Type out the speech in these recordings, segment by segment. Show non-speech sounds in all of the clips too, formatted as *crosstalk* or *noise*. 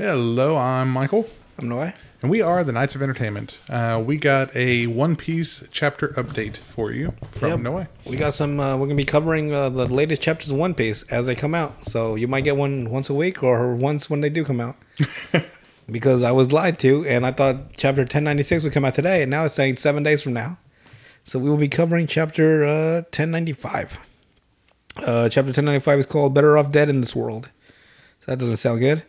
Hello, I'm Michael, I'm Noah. and we are the Knights of Entertainment. Uh, we got a One Piece chapter update for you from Yep. Noah. We got some. Uh, we're gonna be covering uh, the latest chapters of One Piece as they come out. So you might get one once a week or once when they do come out. *laughs* because I was lied to, and I thought chapter 1096 would come out today, and now it's saying seven days from now. So we will be covering chapter uh, 1095. Uh, chapter 1095 is called "Better Off Dead in This World." So that doesn't sound good.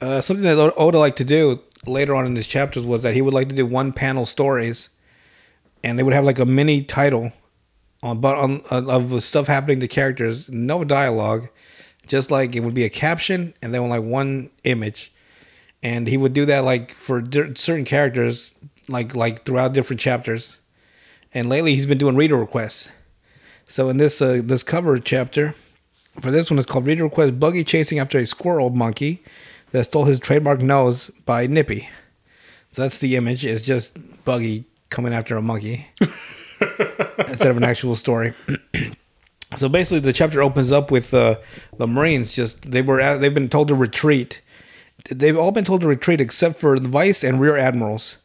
Uh, something that Oda liked to do later on in his chapters was that he would like to do one panel stories, and they would have like a mini title on but on uh, of stuff happening to characters, no dialogue, just like it would be a caption and then like one image, and he would do that like for di- certain characters, like like throughout different chapters, and lately he's been doing reader requests. So in this uh, this cover chapter, for this one, it's called Reader Request: Buggy chasing after a squirrel monkey that stole his trademark nose by Nippy. So that's the image. It's just Buggy coming after a monkey *laughs* instead of an actual story. *clears throat* so basically, the chapter opens up with uh, the Marines. Just they were at, they've been told to retreat. They've all been told to retreat except for the vice and rear admirals,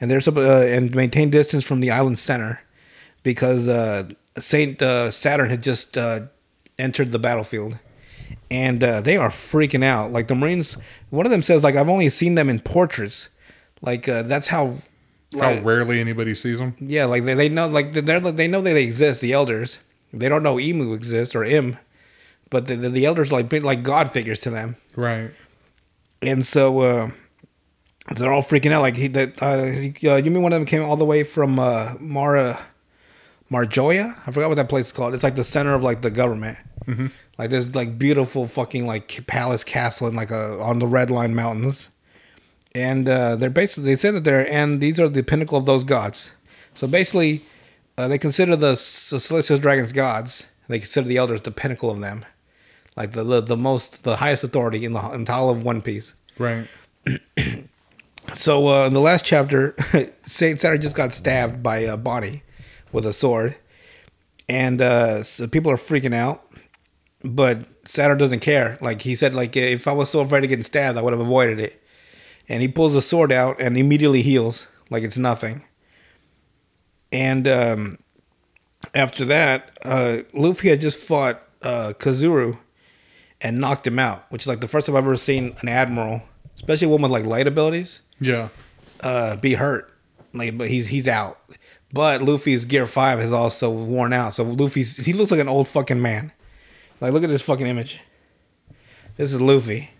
and they're uh, and maintain distance from the island center because uh, Saint uh, Saturn had just uh, entered the battlefield, and uh, they are freaking out. Like the Marines, one of them says, like I've only seen them in portraits. Like uh, that's how. How rarely anybody sees them. yeah, like they, they know like they're they know that they exist. The elders, they don't know Imu exists or Im, but the, the, the elders are like like god figures to them, Right. and so uh, they're all freaking out. Like he that uh, uh, you mean one of them came all the way from uh, Mara, Marjoya? I forgot what that place is called. It's like the center of like the government. Mm-hmm. Like there's like beautiful fucking like palace castle in like a on the Red Line Mountains and uh, they're basically they say that they're and these are the pinnacle of those gods. So basically, uh, they consider the, the celestial dragons gods. They consider the elders the pinnacle of them, like the the, the most the highest authority in the entire of One Piece. Right. *clears throat* So uh, in the last chapter, *laughs* Saint Saturn just got stabbed by uh, Bonnie with a sword, and uh, so people are freaking out. But Saturn doesn't care. Like he said, like if I was so afraid of getting stabbed, I would have avoided it. And he pulls the sword out and immediately heals, like it's nothing. And um, after that, uh, Luffy had just fought uh, Kizaru and knocked him out, which is like the first time I've ever seen an admiral, especially one with like light abilities, Yeah. uh, be hurt. Like, but he's he's out. But Luffy's gear five is also worn out, so Luffy's he looks like an old fucking man. Like, look at this fucking image. This is Luffy.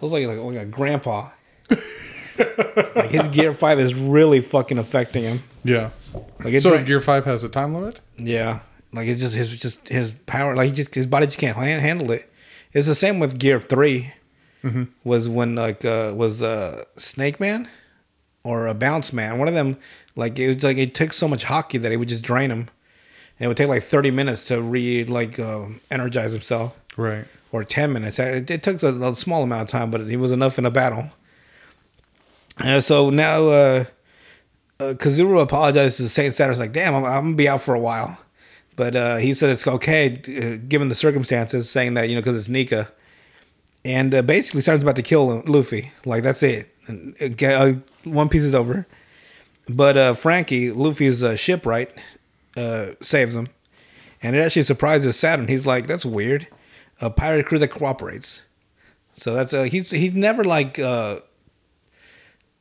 Looks like like, like a grandpa. *laughs* like his gear five is really fucking affecting him. Yeah. Like it's So his Gear 5 has a time limit? yeah, like it's just his just his power. Like he just his body just can't han- handle it. It's the same with Gear 3 Was when like uh, was uh, Snake Man or a Bound Man. One of them like it was like it took so much haki that it would just drain him, and it would take like thirty minutes to re like uh, energize himself Right. or 10 minutes. It, it took a, a small amount of time, but it was enough in a battle. And so now uh, uh, Kizaru apologized to Saint Saturn's like, damn, I'm, I'm going to be out for a while. But uh, he said it's okay uh, given the circumstances, saying that, you know, because it's Nika. And uh, basically, Saturn's about to kill Luffy. Like, that's it. And, uh, One Piece is over. But uh, Franky, Luffy's uh, shipwright, uh, saves him. And it actually surprises Saturn. He's like, that's weird. A pirate crew that cooperates. So that's uh, he's he's never like uh,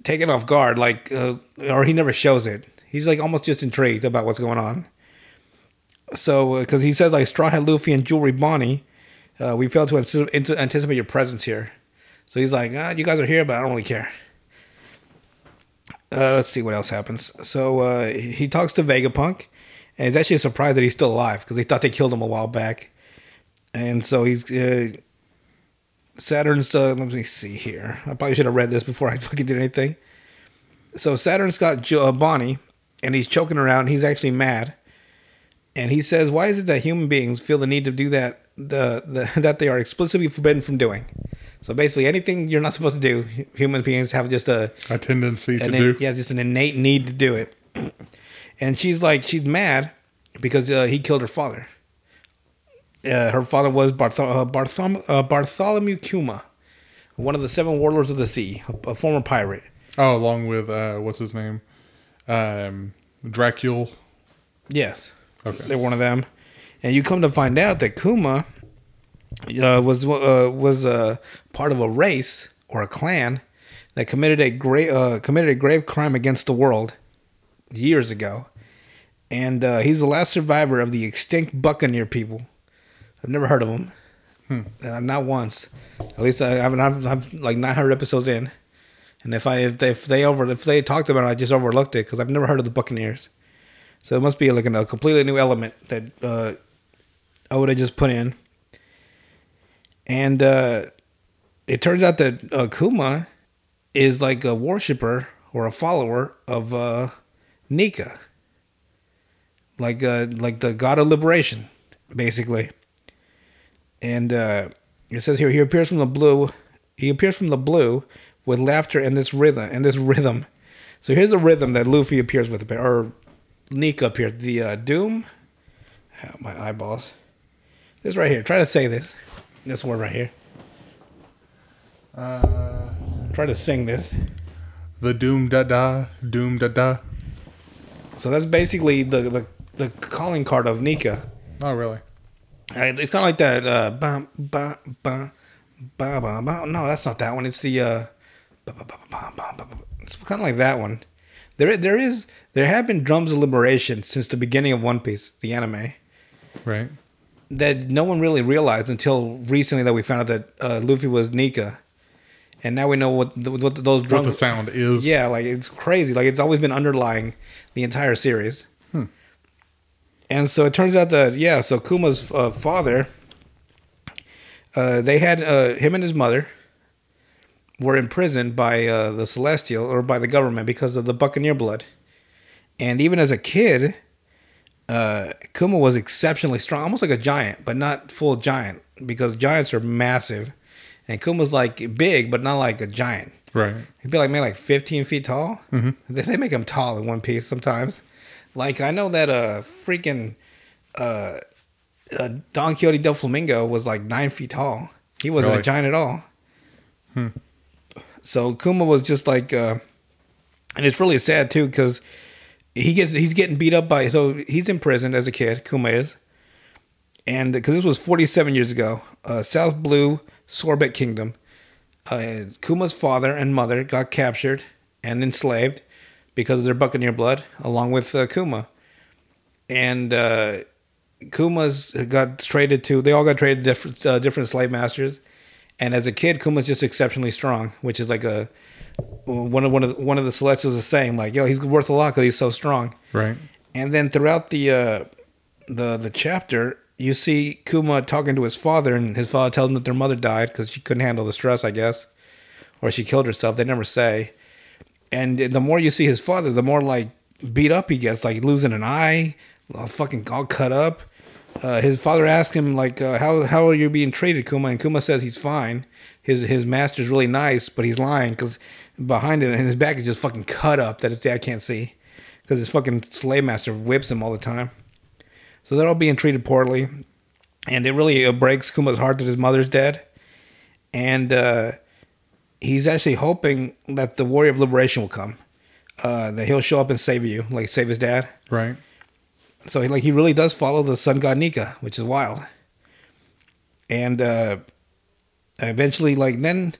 taken off guard, like uh, or he never shows it. He's like almost just intrigued about what's going on. So because he says like Straw Hat Luffy and Jewelry Bonnie, uh, we failed to into- anticipate your presence here. So he's like, ah, you guys are here, but I don't really care. Uh, let's see what else happens. So uh, he talks to Vegapunk, and he's actually surprised that he's still alive because they thought they killed him a while back. And so he's uh, Saturn's. Uh, let me see here. I probably should have read this before I *laughs* fucking did anything. So Saturn's got jo- uh, Bonnie, and he's choking her out, and he's actually mad. And he says, "Why is it that human beings feel the need to do that the, the *laughs* that they are explicitly forbidden from doing?" So basically, anything you're not supposed to do, human beings have just a A tendency to an do. yeah, just an innate need to do it. And she's like, she's mad because uh, he killed her father. Uh, her father was Barthol- uh, uh, Bartholomew Kuma, one of the seven warlords of the sea, a, a former pirate. Oh, along with uh, what's his name, um, Dracula. Yes, Okay. they're one of them. And you come to find out that Kuma uh, was uh, was uh, part of a race or a clan that committed a great uh, committed a grave crime against the world years ago, and uh, he's the last survivor of the extinct Buccaneer people. I've never heard of them, uh, not once. At least I haven't. I'm, I'm like 900 episodes in, and if I if they, if they over if they talked about it, I just overlooked it because I've never heard of the Buccaneers. So it must be like a completely new element that uh, have just put in. And uh, it turns out that uh, Kuma is like a worshiper or a follower of uh, Nika, like uh, like the god of liberation, basically. And uh, it says here he appears from the blue. He appears from the blue with laughter and this rhythm and this rhythm. So here's a rhythm that Luffy appears with, or Nika appears. The uh, Doom. Ah, my eyeballs. This right here. Try to say this. This word right here. Uh, Try to sing this. the Doom da da, Doom da da. So that's basically the the, the calling card of Nika. Oh, really? It's kind of like that. Uh, ba, ba, ba, ba, ba, ba. No, that's not that one. It's the. Uh, ba, ba, ba, ba, ba, ba, ba. It's kind of like that one. There, there is, there have been drums of liberation since the beginning of One Piece, the anime, Right. that no one really realized until recently that we found out that uh, Luffy was Nika, and now we know what the, what those What drums. the sound is. Yeah, like it's crazy. Like it's always been underlying the entire series. And so it turns out that yeah, so Kuma's uh, father, uh, they had uh, him and his mother were imprisoned by uh, the Celestial or by the government because of the Buccaneer blood. And even as a kid, uh, Kuma was exceptionally strong, almost like a giant, but not full giant because giants are massive, and Kuma's like big, but not like a giant. Right. He'd be like maybe like 15 feet tall. Mm-hmm. They, they make him tall in One Piece sometimes. Like I know that uh freaking uh, uh Donquixote Doflamingo was like nine feet tall. He wasn't Really? a giant at all. So Kuma was just like, uh, and it's really sad too because he gets he's getting beat up by so he's in prison as a kid. Kuma is, and because this was 47 years ago, uh, South Blue Sorbet Kingdom, uh, Kuma's father and mother got captured and enslaved because of their Buccaneer blood, along with uh, Kuma, and uh, Kuma's got traded to. They all got traded to different uh, different slave masters, and as a kid, Kuma's just exceptionally strong, which is like a one of one of the, one of the Celestials is saying like, "Yo, he's worth a lot because he's so strong." Right. And then throughout the uh, the the chapter, you see Kuma talking to his father, and his father tells him that their mother died because she couldn't handle the stress, I guess, or she killed herself. They never say. And the more you see his father, the more like beat up he gets, like losing an eye, fucking all cut up. Uh, his father asks him like, uh, "How how are you being treated, Kuma?" And Kuma says he's fine. His his master's really nice, but he's lying because behind him and his back is just fucking cut up that his dad can't see because his fucking slave master whips him all the time. So they're all being treated poorly, and it really uh, breaks Kuma's heart that his mother's dead. And uh, he's actually hoping that the warrior of liberation will come, uh, that he'll show up and save you, like save his dad. Right. So he, like he really does follow the sun god Nika, which is wild. And uh eventually, like then,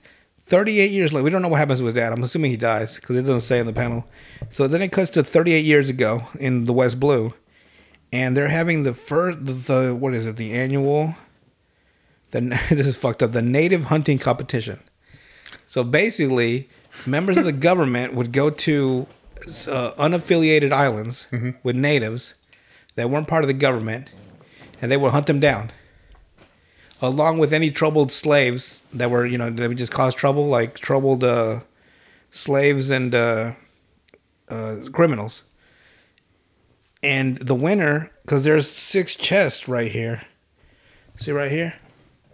thirty-eight years later, we don't know what happens with his dad. I'm assuming he dies because it doesn't say in the panel. So then it cuts to thirty-eight years ago in the West Blue, and they're having the first the, the what is it the annual. The *laughs* this is fucked up. The native hunting competition. So basically, members of the government would go to uh, unaffiliated islands with natives that weren't part of the government, and they would hunt them down, along with any troubled slaves that were, you know, that would just cause trouble, like troubled uh, slaves and uh, uh, criminals. And the winner, because there's six chests right here. See right here?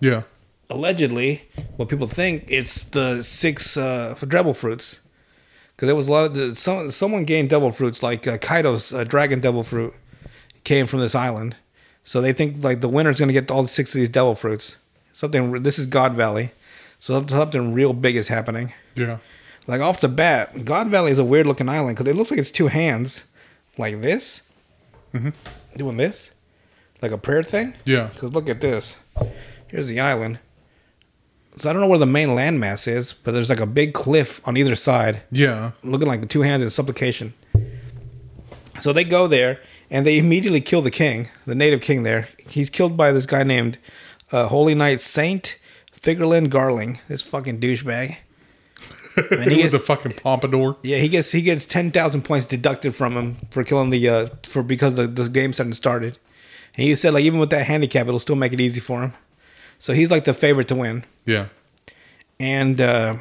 Yeah. Allegedly, what people think it's the six uh, for devil fruits, because there was a lot of the, some someone gained devil fruits like uh, Kaido's uh, dragon devil fruit came from this island, so they think like the winner's gonna get all six of these devil fruits. Something this is God Valley, So something real big is happening. Yeah. Like off the bat, God Valley is a weird looking island because it looks like it's two hands, like this, doing this, like a prayer thing. Yeah. Because look at this. Here's the island. So I don't know where the main landmass is, but there's like a big cliff on either side, Yeah. looking like the two hands in supplication. So they go there and they immediately kill the king, the native king there. He's killed by this guy named uh, Holy Knight Saint Figarland Garling, this fucking douchebag. *laughs* And he With gets, the fucking pompadour. yeah, he gets he gets ten thousand points deducted from him for killing the uh for because the the game's hadn't started. And he said like even with that handicap, it'll still make it easy for him. So he's like the favorite to win. Yeah. And uh,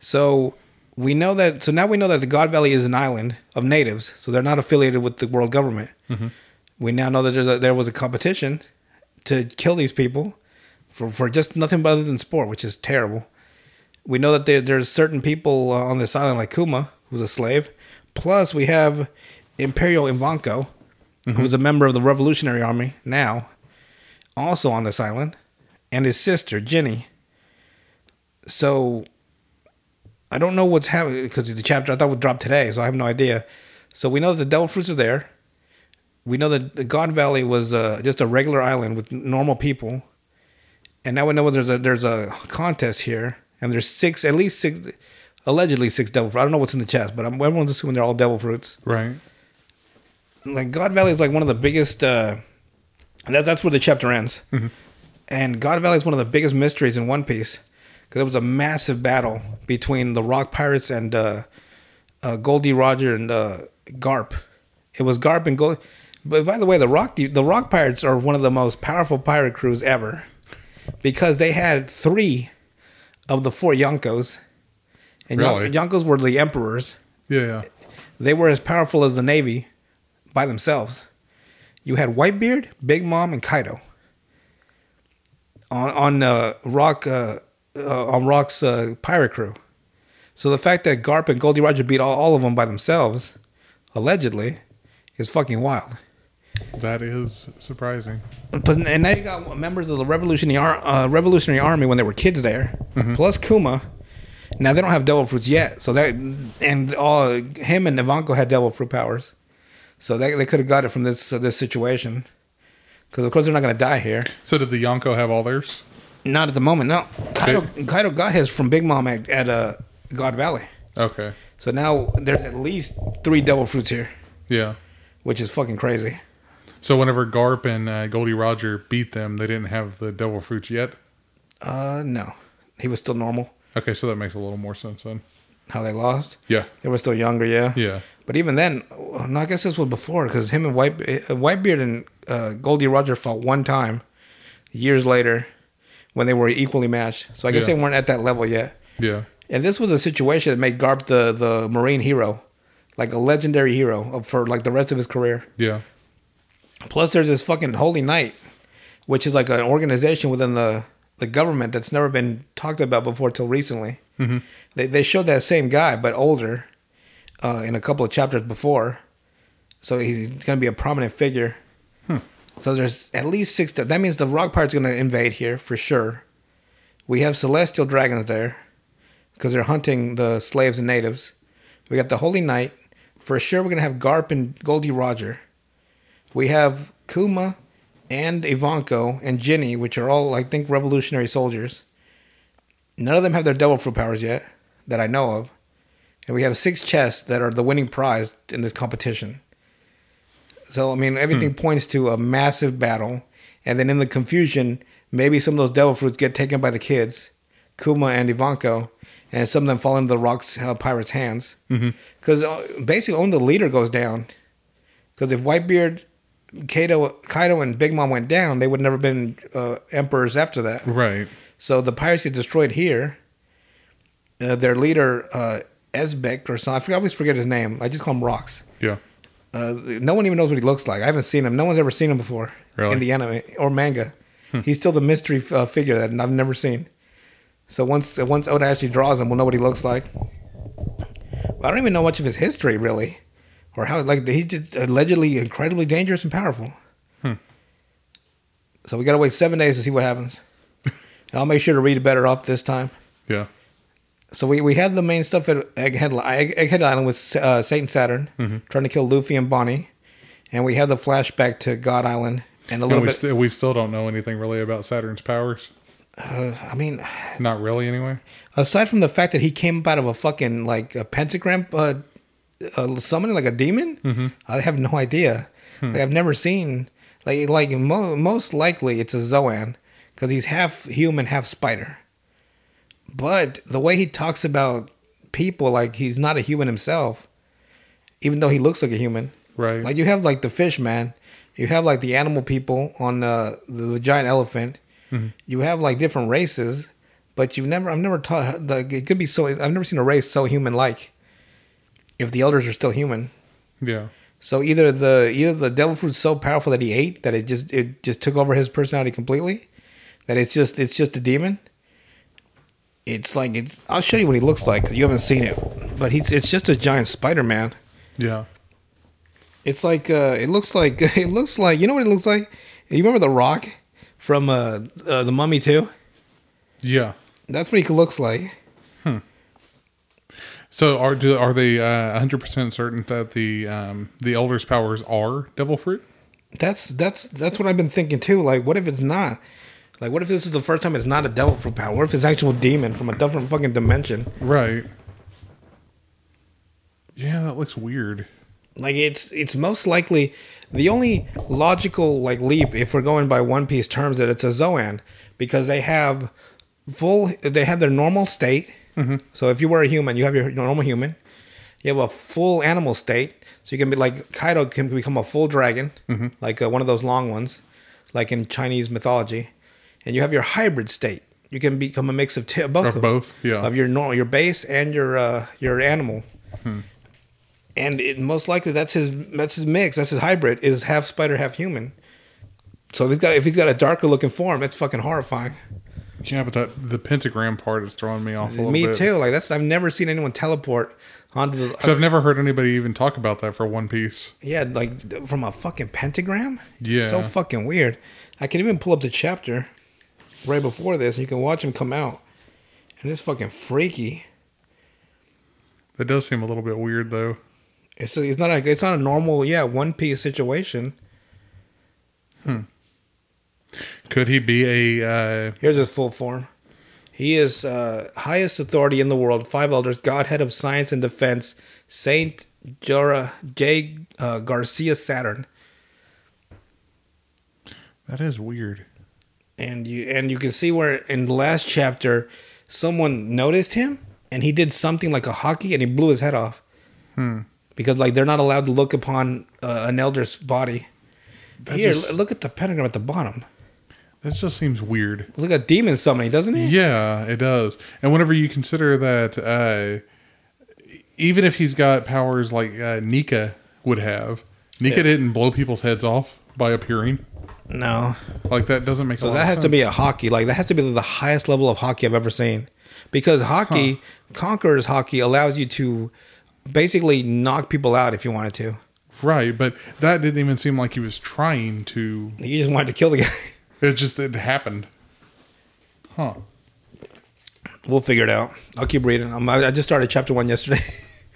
so we know that. So now we know that the God Valley is an island of natives. So they're not affiliated with the world government. We now know that there's a, there was a competition to kill these people for for just nothing but other than sport, which is terrible. We know that there, there's certain people uh, on this island, like Kuma, who's a slave. Plus, we have Emporio Ivankov, who's a member of the Revolutionary Army now, also on this island, and his sister Ginny. So I don't know what's happening because the chapter I thought would drop today, so I have no idea. So we know that the devil fruits are there. We know that the God Valley was uh, just a regular island with normal people, and now we know there's a there's a contest here, and there's six, at least six, allegedly six devil fruits. I don't know what's in the chest, but I'm, everyone's assuming they're all devil fruits Right. like God Valley is like one of the biggest. Uh, that that's where the chapter ends, and God Valley is one of the biggest mysteries in One Piece because it was a massive battle between the Rock Pirates and uh, uh, Gol D. Roger and uh, Garp. It was Garp and Gold. But by the way, the Rock the Rock Pirates are one of the most powerful pirate crews ever because they had three of the four Yonkos, and Really? Yonkos were the emperors Yeah. Yeah. they were as powerful as the Navy by themselves. You had Whitebeard, Big Mom, and Kaido on on uh, Rock uh, uh, on Rock's uh, pirate crew. So the fact that Garp and Gol D. Roger beat all, all of them by themselves, allegedly, is fucking wild. That is surprising. But and now you got members of the Revolutionary Ar- uh, Revolutionary Army when they were kids there, plus Kuma. Now they don't have devil fruits yet, so that and all him and Ivankov had devil fruit powers, so they they could have got it from this uh, this situation. Because of course they're not gonna die here. So did the Yonko have all theirs? Not at the moment. No, Kaido, Kaido got his from Big Mom at, at uh, God Valley. Okay. So now there's at least three devil fruits here, Yeah. which is fucking crazy. So whenever Garp and uh, Gol D. Roger beat them, they didn't have the devil fruits yet. Uh, no, he was still normal. Okay, so that makes a little more sense then. How they lost? Yeah. They were still younger, yeah. Yeah. But even then, no, I guess this was before because him and White uh, Whitebeard and uh, Gol D. Roger fought one time, years later, when they were equally matched. So I guess Yeah. they weren't at that level yet. Yeah. And this was a situation that made Garp the the Marine hero, like a legendary hero for like the rest of his career. Yeah. Plus, there's this fucking Holy Knight, which is like an organization within the the government that's never been talked about before till recently. Mm-hmm. They they showed that same guy but older, uh, in a couple of chapters before, so he's gonna be a prominent figure. So there's at least six. That means the Rock Pirate's gonna invade here for sure. We have celestial dragons there, because they're hunting the slaves and natives. We got the Holy Knight. For sure, we're gonna have Garp and Gol D. Roger. We have Kuma and Ivankov and Ginny, which are all, I think, revolutionary soldiers. None of them have their devil fruit powers yet, that I know of. And we have six chests that are the winning prize in this competition. So, I mean, everything points to a massive battle. And then in the confusion, maybe some of those devil fruits get taken by the kids, Kuma and Ivankov, and some of them fall into the Rock's uh, pirates' hands. Because uh, basically, only the leader goes down. Because if Whitebeard, Kaido, Kaido, and Big Mom went down, they would never been uh, emperors after that. Right. So the pirates get destroyed here. Uh, their leader, uh, Xebec or something, I, always forget his name. I just call him Rocks. Yeah. Uh, no one even knows what he looks like. I haven't seen him. No one's ever seen him before Really? in the anime or manga. He's still the mystery uh, figure that I've never seen. So once once Oda actually draws him, we'll know what he looks like. But I don't even know much of his history really, or how like he's just allegedly incredibly dangerous and powerful. Hmm. So we gotta wait seven days to see what happens. *laughs* And I'll make sure to read it better up this time. Yeah. So we, we had the main stuff at Egghead, Egghead Island with uh, Saint Saturn Mm-hmm. trying to kill Luffy and Bonnie, and we had the flashback to God Island and a And little we, bit. st- we still don't know anything really about Saturn's powers. uh, I mean, Not really, anyway. aside from the fact that he came up out of a fucking like a pentagram uh, uh summoning like a demon, Mm-hmm. I have no idea. Hmm. Like I've never seen like like mo- most likely it's a Zoan because he's half human, half spider. But the way he talks about people, like he's not a human himself, even though he looks like a human. Right. Like you have like the fish man, you have like the animal people on uh, the, the giant elephant. Mm-hmm. You have like different races, but you've never I've never taught like it could be so I've never seen a race so human like. If the elders are still human, yeah. so either the either the devil fruit's so powerful that he ate that it just it just took over his personality completely, that it's just it's just a demon. It's like it's. I'll show you what he looks like. You haven't seen it, but he's it's just a giant Spider Man. Yeah. It's like uh, it looks like *laughs* it looks like you know what it looks like. You remember the Rock from uh, uh, the Mummy Two? Yeah. That's what he looks like. So are do are they uh, 100% certain that the um, the elders powers are devil fruit? That's that's that's what I've been thinking too. Like, what if it's not? Like, what if this is the first time it's not a devil fruit power? What if it's actual demon from a different fucking dimension? Right. Yeah, that looks weird. Like, it's it's most likely the only logical like leap if we're going by One Piece terms that it's a Zoan because they have full they have their normal state. So if you were a human, you have your normal human. You have a full animal state, so you can be like Kaido can become a full dragon, like uh, one of those long ones, like in Chinese mythology. And you have your hybrid state. You can become a mix of t- both of them both, yeah. of your normal your base and your uh your animal and it, most likely that's his that's his mix that's his hybrid is half spider half human so if he's got if he's got a darker looking form it's fucking horrifying Yeah, but that the pentagram part is throwing me off a little me bit. Me too like that's i've never seen anyone teleport onto the Because I've never heard anybody even talk about that for One Piece. yeah like from a fucking pentagram Yeah. so fucking weird i can even pull up the chapter right before this you can watch him come out and it's fucking freaky That does seem a little bit weird, though. It's it's not a it's not a normal yeah one piece situation. Hmm. Could he be a? Uh, Here's his full form. He is uh, highest authority in the world, five elders, Godhead of science and defense, Saint Jora J. Uh, Garcia Saturn, that is weird. And you and you can see where in the last chapter, someone noticed him and he did something like a haki and he blew his head off. Hmm. Because like they're not allowed to look upon uh, an elder's body. That Here, just- look at the pentagram at the bottom. That just seems weird. It's like a demon summoning, doesn't it? Yeah, it does. And whenever you consider that, uh, even if he's got powers like uh, Nika would have, Nika Yeah. didn't blow people's heads off by appearing. No. Like that doesn't make a So lot that of has to be a haki. Like that has to be the highest level of haki I've ever seen. Because haki, Conqueror's haki allows you to basically knock people out if you wanted to. right, but that didn't even seem like he was trying to. He just wanted to kill the guy. It just it happened. Huh. We'll figure it out. I'll keep reading. I'm, I I just started chapter one yesterday.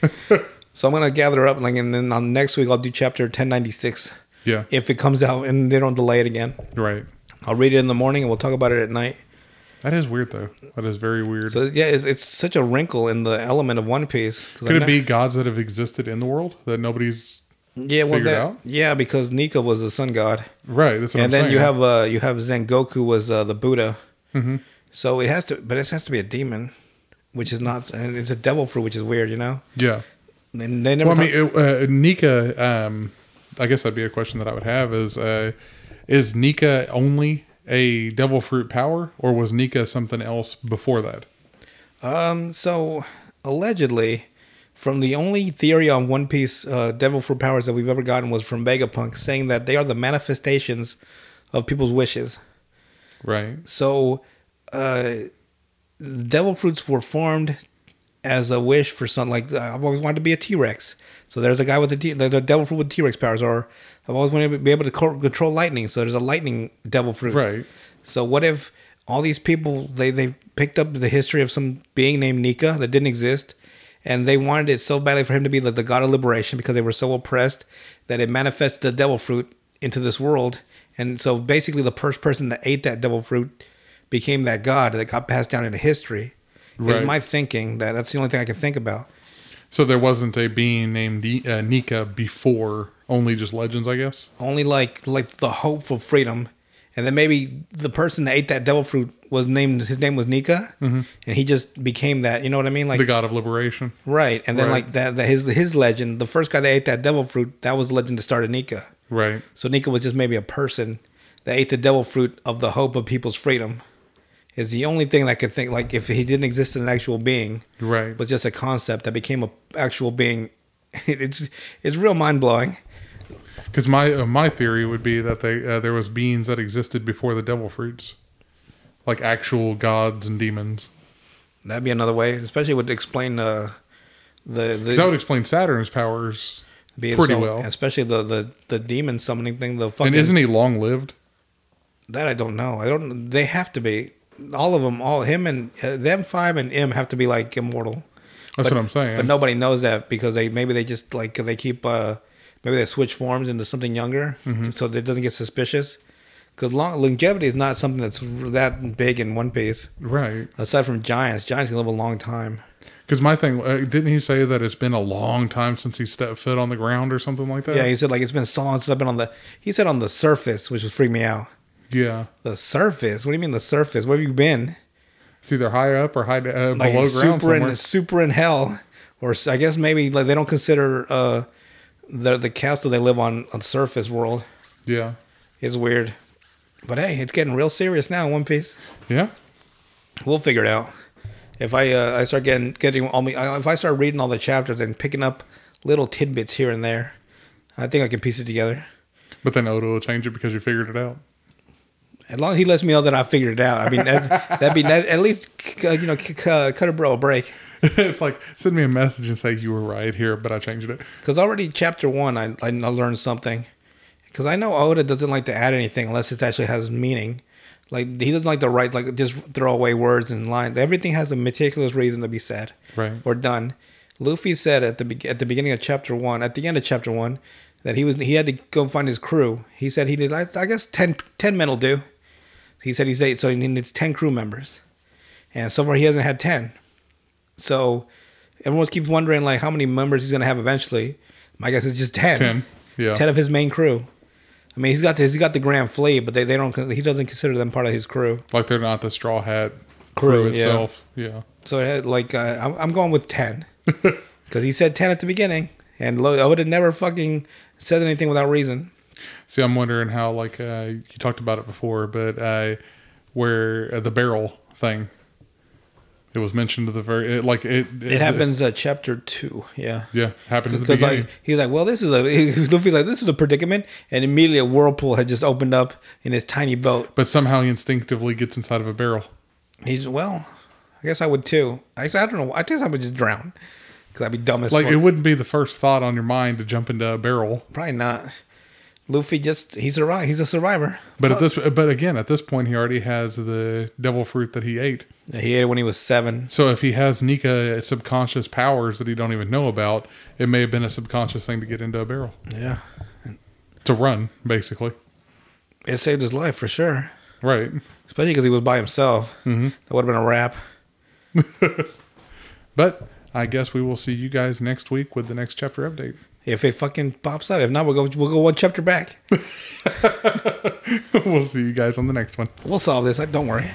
*laughs* so I'm gonna gather up like and then on next week I'll do chapter 1096 Yeah. if it comes out and they don't delay it again. Right. I'll read it in the morning and we'll talk about it at night. That is weird though. That is very weird. So yeah, it's, it's such a wrinkle in the element of One Piece. Could I've it be gods that have existed in the world that nobody's Yeah, well, figured that, out? yeah, because Nika was the sun god. right? And I'm then saying. you have uh you have Sengoku was uh, the Buddha. Mm-hmm. So it has to, but it has to be a demon, which is not, and it's a devil fruit, which is weird, you know. yeah. And they never. Well, I mean, uh, Nika. Um, I guess that'd be a question that I would have: is uh, is Nika only a devil fruit power, or was Nika something else before that? um. So allegedly, from the only theory on One Piece uh, devil fruit powers that we've ever gotten was from Vegapunk, saying that they are the manifestations of people's wishes. Right. So, uh, devil fruits were formed as a wish for some. Like I've always wanted to be a T Rex. So there's a guy with the, T- the devil fruit with T Rex powers, or I've always wanted to be able to co- control lightning. So there's a lightning devil fruit. Right. So what if all these people they they picked up the history of some being named Nika that didn't exist, and they wanted it so badly for him to be like the god of liberation because they were so oppressed that it manifested the devil fruit into this world, and so basically the first person that ate that devil fruit became that god that got passed down into history. Right. Is my thinking that that's the only thing I can think about. So there wasn't a being named uh, Nika before, only just legends, I guess. only like like the hope for freedom and then maybe the person that ate that devil fruit was named his name was nika and he just became that you know what i mean like the god of liberation. right and then Right. like that, that his his legend the first guy that ate that devil fruit that was the legend that started nika Right. so nika was just maybe a person that ate the devil fruit of the hope of people's freedom is the only thing that I could think like if he didn't exist as an actual being Right. was just a concept that became a actual being *laughs* it's it's real mind-blowing Because my uh, my theory would be that they uh, there was beings that existed before the devil fruits, like actual gods and demons. That'd be another way, especially would explain uh, the the that would explain Saturn's powers pretty so- well. especially the the the demon summoning thing. The fucking And isn't he long lived? that I don't know. I don't. They have to be all of them. All him and uh, them five and him have to be like immortal. That's But- what I'm saying. But nobody knows that because they maybe they just like they keep uh maybe they switch forms into something younger Mm-hmm. so that it doesn't get suspicious. Because long longevity is not something that's that big in One Piece. right. Aside from giants, giants can live a long time. Because my thing uh, didn't he say that it's been a long time since he stepped foot on the ground or something like that? Yeah, he said like it's been so long since I've been on the. He said on the surface, which was freaked me out. Yeah. The surface? What do you mean the surface? Where have you been? It's either high up or high uh, Like below ground super somewhere. in super in hell, or I guess maybe like they don't consider uh the the castle they live on on surface world yeah. It's weird. But hey, it's getting real serious now. One Piece. Yeah. We'll figure it out. If I uh, I start getting getting all me if I start reading all the chapters and picking up little tidbits here and there, I think I can piece it together. But then Oda will change it because you figured it out. As long as he lets me know that I figured it out, I mean that, that'd be at least uh, you know uh, cut a bro a break. *laughs* it's like send me a message and say you were right here, but I changed it. Because already chapter one, I, I learned something. Because I know Oda doesn't like to add anything unless it actually has meaning. Like he doesn't like to write like just throw away words and lines. Everything has a meticulous reason to be said Right. or done. Luffy said at the be- at the beginning of chapter one, at the end of chapter one, that he was he had to go find his crew. He said he did. I, I guess 10, 10 men will do. He said he's eight, so he needs ten crew members, and so far he hasn't had ten. So everyone keeps wondering like how many members he's gonna have eventually. My guess is just ten. Ten. Yeah. Ten of his main crew. I mean, he's got the, he's got the Grand Fleet, but they, they don't he doesn't consider them part of his crew. Like they're not the Straw Hat Crew, crew, itself. Yeah. So it had, like uh, I'm, I'm going with ten *laughs* because he said ten at the beginning, and Lo- have never fucking said anything without reason. See, I'm wondering how, like, uh, you talked about it before, but uh, where uh, the barrel thing, it was mentioned to the very, it, like, it, It happens uh, chapter two, yeah. Yeah, happened at the Because beginning. like he's like, well, this is a *laughs* Luffy's like, this is a predicament, and immediately a whirlpool had just opened up in his tiny boat. but somehow he instinctively gets inside of a barrel. He's well, I guess I would too. Actually, I don't know. I guess I would just drown because I'd be dumb as Like, fuck. it wouldn't be the first thought on your mind to jump into a barrel. Probably not. Luffy just he's a He's a survivor. But at this, but again, at this point, he already has the devil fruit that he ate. He ate it when he was seven. So if he has Nika subconscious powers that he don't even know about, it may have been a subconscious thing to get into a barrel Yeah, to run, basically. it saved his life for sure. Right. Especially because he was by himself. Mm-hmm. That would have been a wrap. *laughs* But I guess we will see you guys next week with the next chapter update. If it fucking pops up. If not, we'll go we'll go one chapter back. *laughs* we'll see you guys on the next one. We'll solve this. Don't worry.